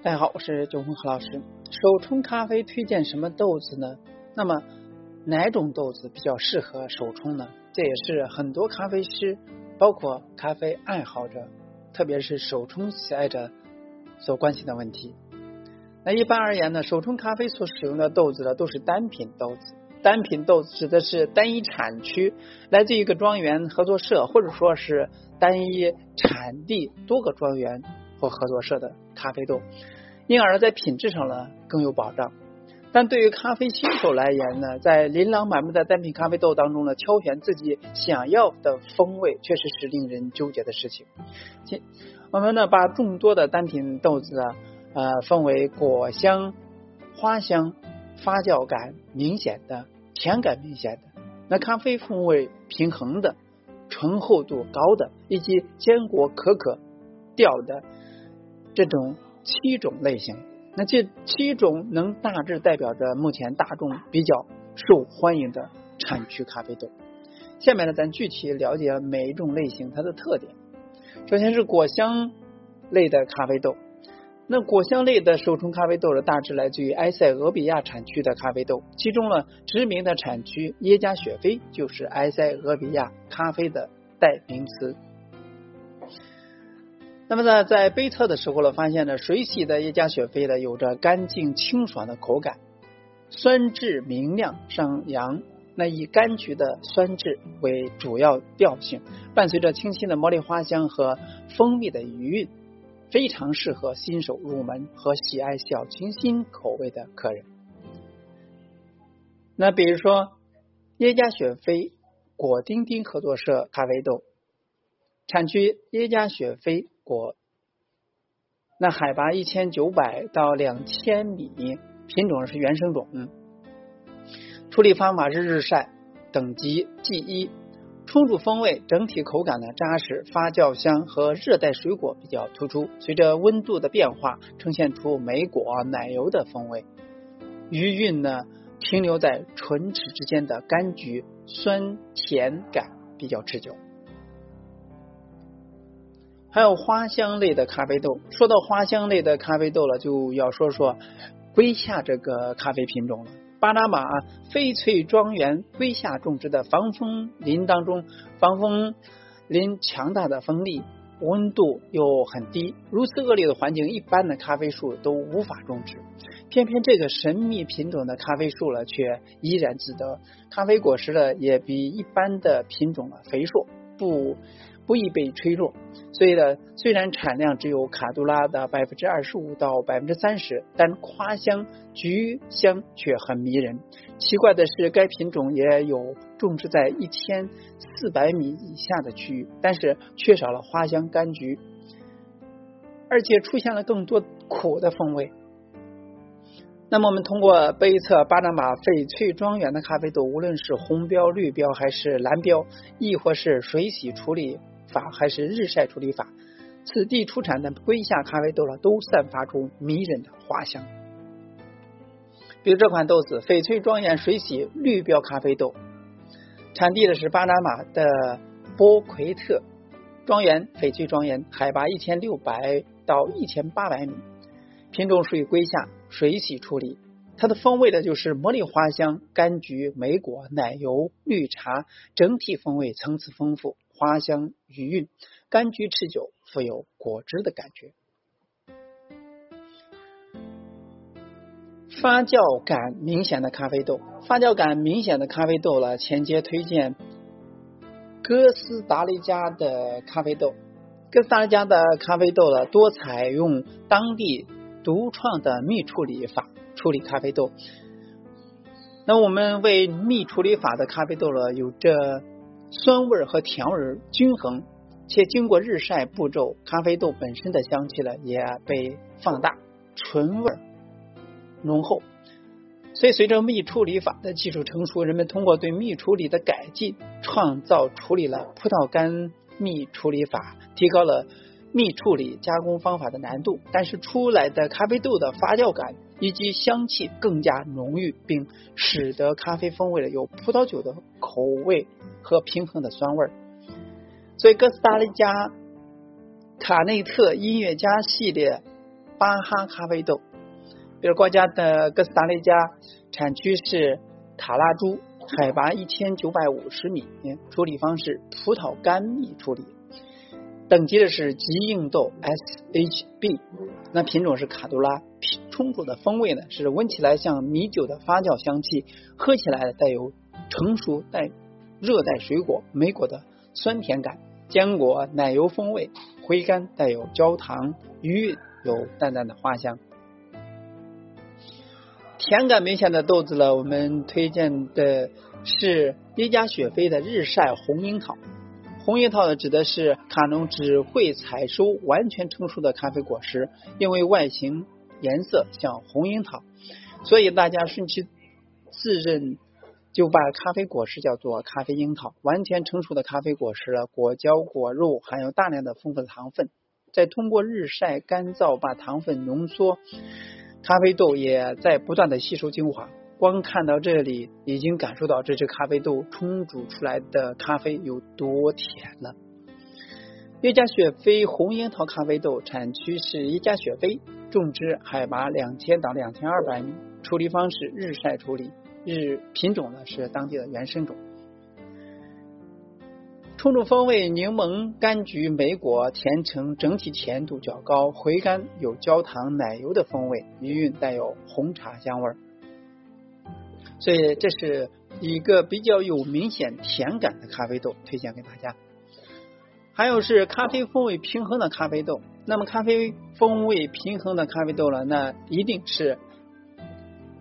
大家好，我是九峰何老师。手冲咖啡推荐什么豆子呢？那么哪种豆子比较适合手冲呢？这也是很多咖啡师，包括咖啡爱好者，特别是手冲喜爱者所关心的问题。那一般而言呢，手冲咖啡所使用的豆子呢，都是单品豆子。单品豆子指的是单一产区，来自一个庄园合作社，或者说是单一产地多个庄园。或合作社的咖啡豆，因而，在品质上呢更有保障。但对于咖啡新手来言呢，在琳琅满目的单品咖啡豆当中呢，挑选自己想要的风味，确实是令人纠结的事情。我们呢，把众多的单品豆子啊，呃，分为果香、花香、发酵感明显的、甜感明显的，那咖啡风味平衡的、醇厚度高的，以及坚果可可调的。这种七种类型，那这七种能大致代表着目前大众比较受欢迎的产区咖啡豆。下面呢，咱具体了解每一种类型它的特点。首先是果香类的咖啡豆，那果香类的手冲咖啡豆呢，大致来自于埃塞俄比亚产区的咖啡豆，其中呢，知名的产区耶加雪菲就是埃塞俄比亚咖啡的代名词。那么呢，在杯测的时候呢，发现呢，水洗的耶加雪菲呢，有着干净清爽的口感，酸质明亮上扬，那以柑橘的酸质为主要调性，伴随着清新的茉莉花香和蜂蜜的余韵，非常适合新手入门和喜爱小清新口味的客人。那比如说耶加雪菲果丁丁合作社咖啡豆，产区耶加雪菲。果，那海拔一千九百到两千米，品种是原生种，处理方法是日晒，等级 G 一，冲煮风味整体口感呢扎实，发酵香和热带水果比较突出，随着温度的变化，呈现出莓果奶油的风味，余韵呢停留在唇齿之间的柑橘酸甜感比较持久。还有花香类的咖啡豆。说到花香类的咖啡豆了，就要说说龟夏这个咖啡品种了。巴拿马翡翠庄园龟夏种植的防风林当中，防风林强大的风力，温度又很低，如此恶劣的环境，一般的咖啡树都无法种植。偏偏这个神秘品种的咖啡树了，却怡然自得。咖啡果实呢，也比一般的品种了肥硕，不。不易被吹落，所以呢，虽然产量只有卡杜拉的百分之二十五到百分之三十，但花香、菊香却很迷人。奇怪的是，该品种也有种植在一千四百米以下的区域，但是缺少了花香、柑橘，而且出现了更多苦的风味。那么，我们通过杯测巴拿马翡翠庄园的咖啡豆，无论是红标、绿标还是蓝标，亦或是水洗处理。法还是日晒处理法，此地出产的龟夏咖啡豆了，都散发出迷人的花香。比如这款豆子翡翠庄园水洗绿标咖啡豆，产地的是巴拿马的波奎特庄园翡翠庄园，海拔一千六百到一千八百米，品种属于龟夏水洗处理，它的风味呢就是茉莉花香、柑橘、莓果、奶油、绿茶，整体风味层次丰富。花香余韵，柑橘持久，富有果汁的感觉。发酵感明显的咖啡豆，发酵感明显的咖啡豆了。前节推荐哥斯达黎加的咖啡豆，哥斯达黎加的咖啡豆了，多采用当地独创的蜜处理法处理咖啡豆。那我们为蜜处理法的咖啡豆了，有着。酸味和甜味均衡，且经过日晒步骤，咖啡豆本身的香气呢也被放大，醇味浓厚。所以，随着蜜处理法的技术成熟，人们通过对蜜处理的改进，创造处理了葡萄干蜜处理法，提高了蜜处理加工方法的难度。但是，出来的咖啡豆的发酵感以及香气更加浓郁，并使得咖啡风味的有葡萄酒的口味。和平衡的酸味儿，所以哥斯达黎加卡内特音乐家系列巴哈咖啡豆。比如国家的哥斯达黎加产区是塔拉珠，海拔一千九百五十米，处理方式葡萄干蜜处理。等级的是极硬豆 SHB，那品种是卡杜拉，充足的风味呢是闻起来像米酒的发酵香气，喝起来带有成熟带热带水果莓果的酸甜感，坚果奶油风味，回甘带有焦糖余韵，有淡淡的花香。甜感明显的豆子呢，我们推荐的是耶加雪菲的日晒红樱桃。红樱桃呢指的是卡农只会采收完全成熟的咖啡果实，因为外形颜色像红樱桃，所以大家顺其自认就把咖啡果实叫做咖啡樱桃。完全成熟的咖啡果实，果胶果肉含有大量的丰富的糖分，再通过日晒干燥把糖分浓缩，咖啡豆也在不断的吸收精华。光看到这里，已经感受到这只咖啡豆冲煮出来的咖啡有多甜了。耶加雪菲红樱桃咖啡豆产区是耶加雪菲，种植海拔两千到两千二百米，处理方式日晒处理，日品种呢是当地的原生种。冲煮风味柠檬、柑橘、莓果，甜橙整体甜度较高，回甘有焦糖、奶油的风味，余韵带有红茶香味儿。所以这是一个比较有明显甜感的咖啡豆，推荐给大家。还有是咖啡风味平衡的咖啡豆，那么咖啡风味平衡的咖啡豆了，那一定是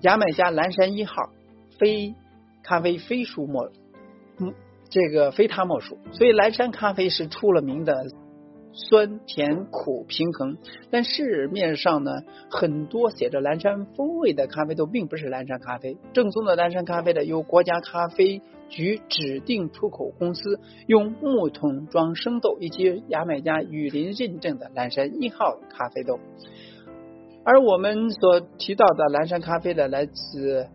牙买加蓝山一号非咖啡非属莫，嗯，这个非它莫属。所以蓝山咖啡是出了名的。酸甜苦平衡，但市面上呢，很多写着蓝山风味的咖啡豆并不是蓝山咖啡。正宗的蓝山咖啡的，由国家咖啡局指定出口公司用木桶装生豆，以及牙买加雨林认证的蓝山一号咖啡豆。而我们所提到的蓝山咖啡的，来自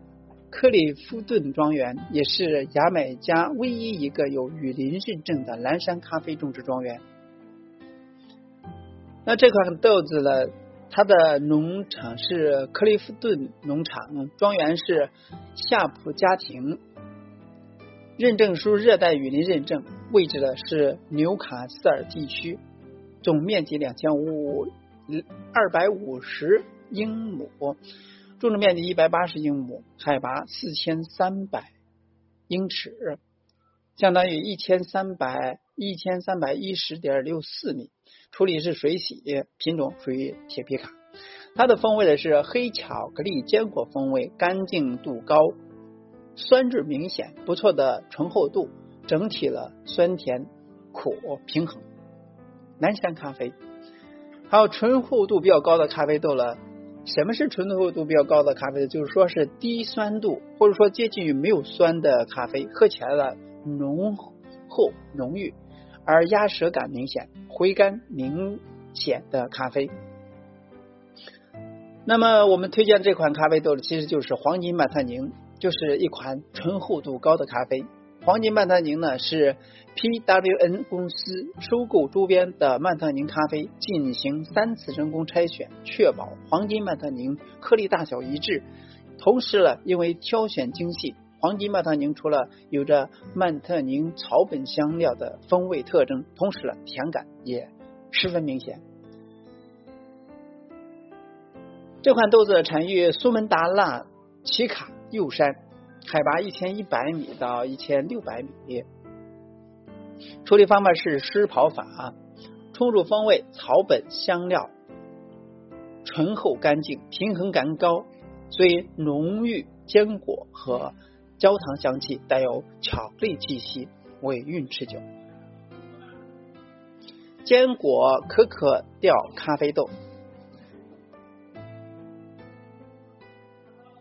克里夫顿庄园，也是牙买加唯一一个有雨林认证的蓝山咖啡种植庄园。那这款豆子呢？它的农场是克利夫顿农场，庄园是夏普家庭，认证书热带雨林认证，位置呢是纽卡斯尔地区，总面积两千五二百五十英亩，种植面积一百八十英亩，海拔四千三百英尺，相当于一千三百一千三百一十点六四米。处理是水洗，品种属于铁皮卡。它的风味呢是黑巧克力坚果风味，干净度高，酸质明显，不错的醇厚度，整体的酸甜苦平衡。南山咖啡，还有醇厚度比较高的咖啡豆了。什么是醇厚度比较高的咖啡？就是说是低酸度，或者说接近于没有酸的咖啡，喝起来了浓厚浓郁。而压舌感明显、回甘明显的咖啡。那么我们推荐这款咖啡豆其实就是黄金曼特宁，就是一款醇厚度高的咖啡。黄金曼特宁呢是 PWN 公司收购周边的曼特宁咖啡，进行三次人工筛选，确保黄金曼特宁颗粒大小一致。同时呢，因为挑选精细。黄金曼特宁除了有着曼特宁草本香料的风味特征，同时呢甜感也十分明显。这款豆子产于苏门答腊奇卡幼山，海拔一千一百米到一千六百米。处理方法是湿刨法，冲煮风味草本香料，醇厚干净，平衡感高，所以浓郁坚果和。焦糖香气带有巧克力气息，尾韵持久。坚果可可调咖啡豆，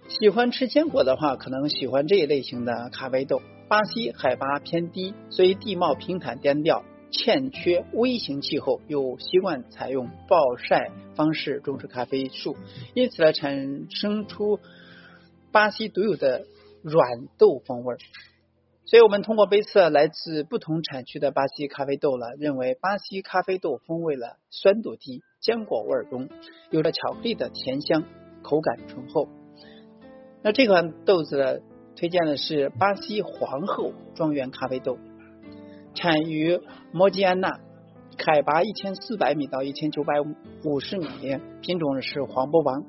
喜欢吃坚果的话，可能喜欢这一类型的咖啡豆。巴西海拔偏低，所以地貌平坦单调，欠缺微型气候，又习惯采用暴晒方式种植咖啡树，因此呢，产生出巴西独有的。软豆风味，所以我们通过杯测来自不同产区的巴西咖啡豆了，认为巴西咖啡豆风味了酸度低，坚果味中，有着巧克力的甜香，口感醇厚。那这款豆子呢，推荐的是巴西皇后庄园咖啡豆，产于摩吉安纳，海拔一千四百米到一千九百五十米，品种是黄波王。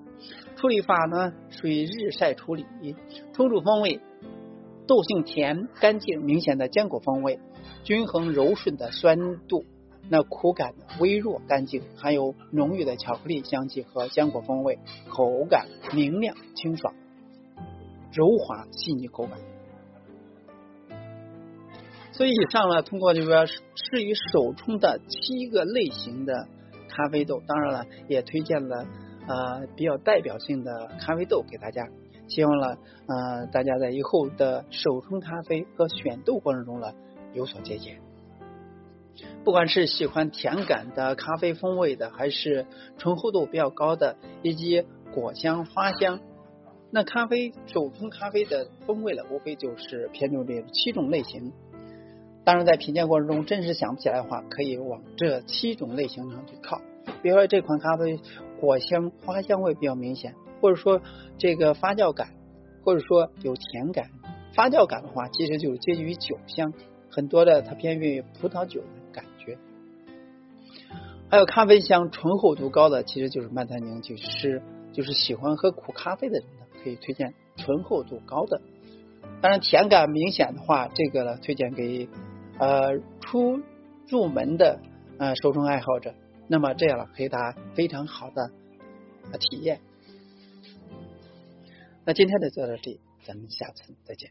处理法呢属于日晒处理，冲煮风味，豆性甜，干净明显的坚果风味，均衡柔顺的酸度，那苦感微弱干净，含有浓郁的巧克力香气和坚果风味，口感明亮清爽，柔滑细腻口感。所以以上呢，通过这个适于手冲的七个类型的咖啡豆，当然了，也推荐了。呃，比较代表性的咖啡豆给大家，希望呢，呃，大家在以后的手冲咖啡和选豆过程中呢有所借鉴。不管是喜欢甜感的咖啡风味的，还是醇厚度比较高的，以及果香、花香，那咖啡手冲咖啡的风味呢，无非就是偏重这七种类型。当然，在品鉴过程中，真是想不起来的话，可以往这七种类型上去靠。比如说这款咖啡。果香、花香味比较明显，或者说这个发酵感，或者说有甜感。发酵感的话，其实就是接近于酒香，很多的它偏于葡萄酒的感觉。还有咖啡香，醇厚度高的，其实就是曼特宁，就是就是喜欢喝苦咖啡的人呢，可以推荐醇厚度高的。当然，甜感明显的话，这个呢推荐给呃初入门的呃手冲爱好者。那么这样了，可以达非常好的体验。那今天的做到这里，咱们下次再见。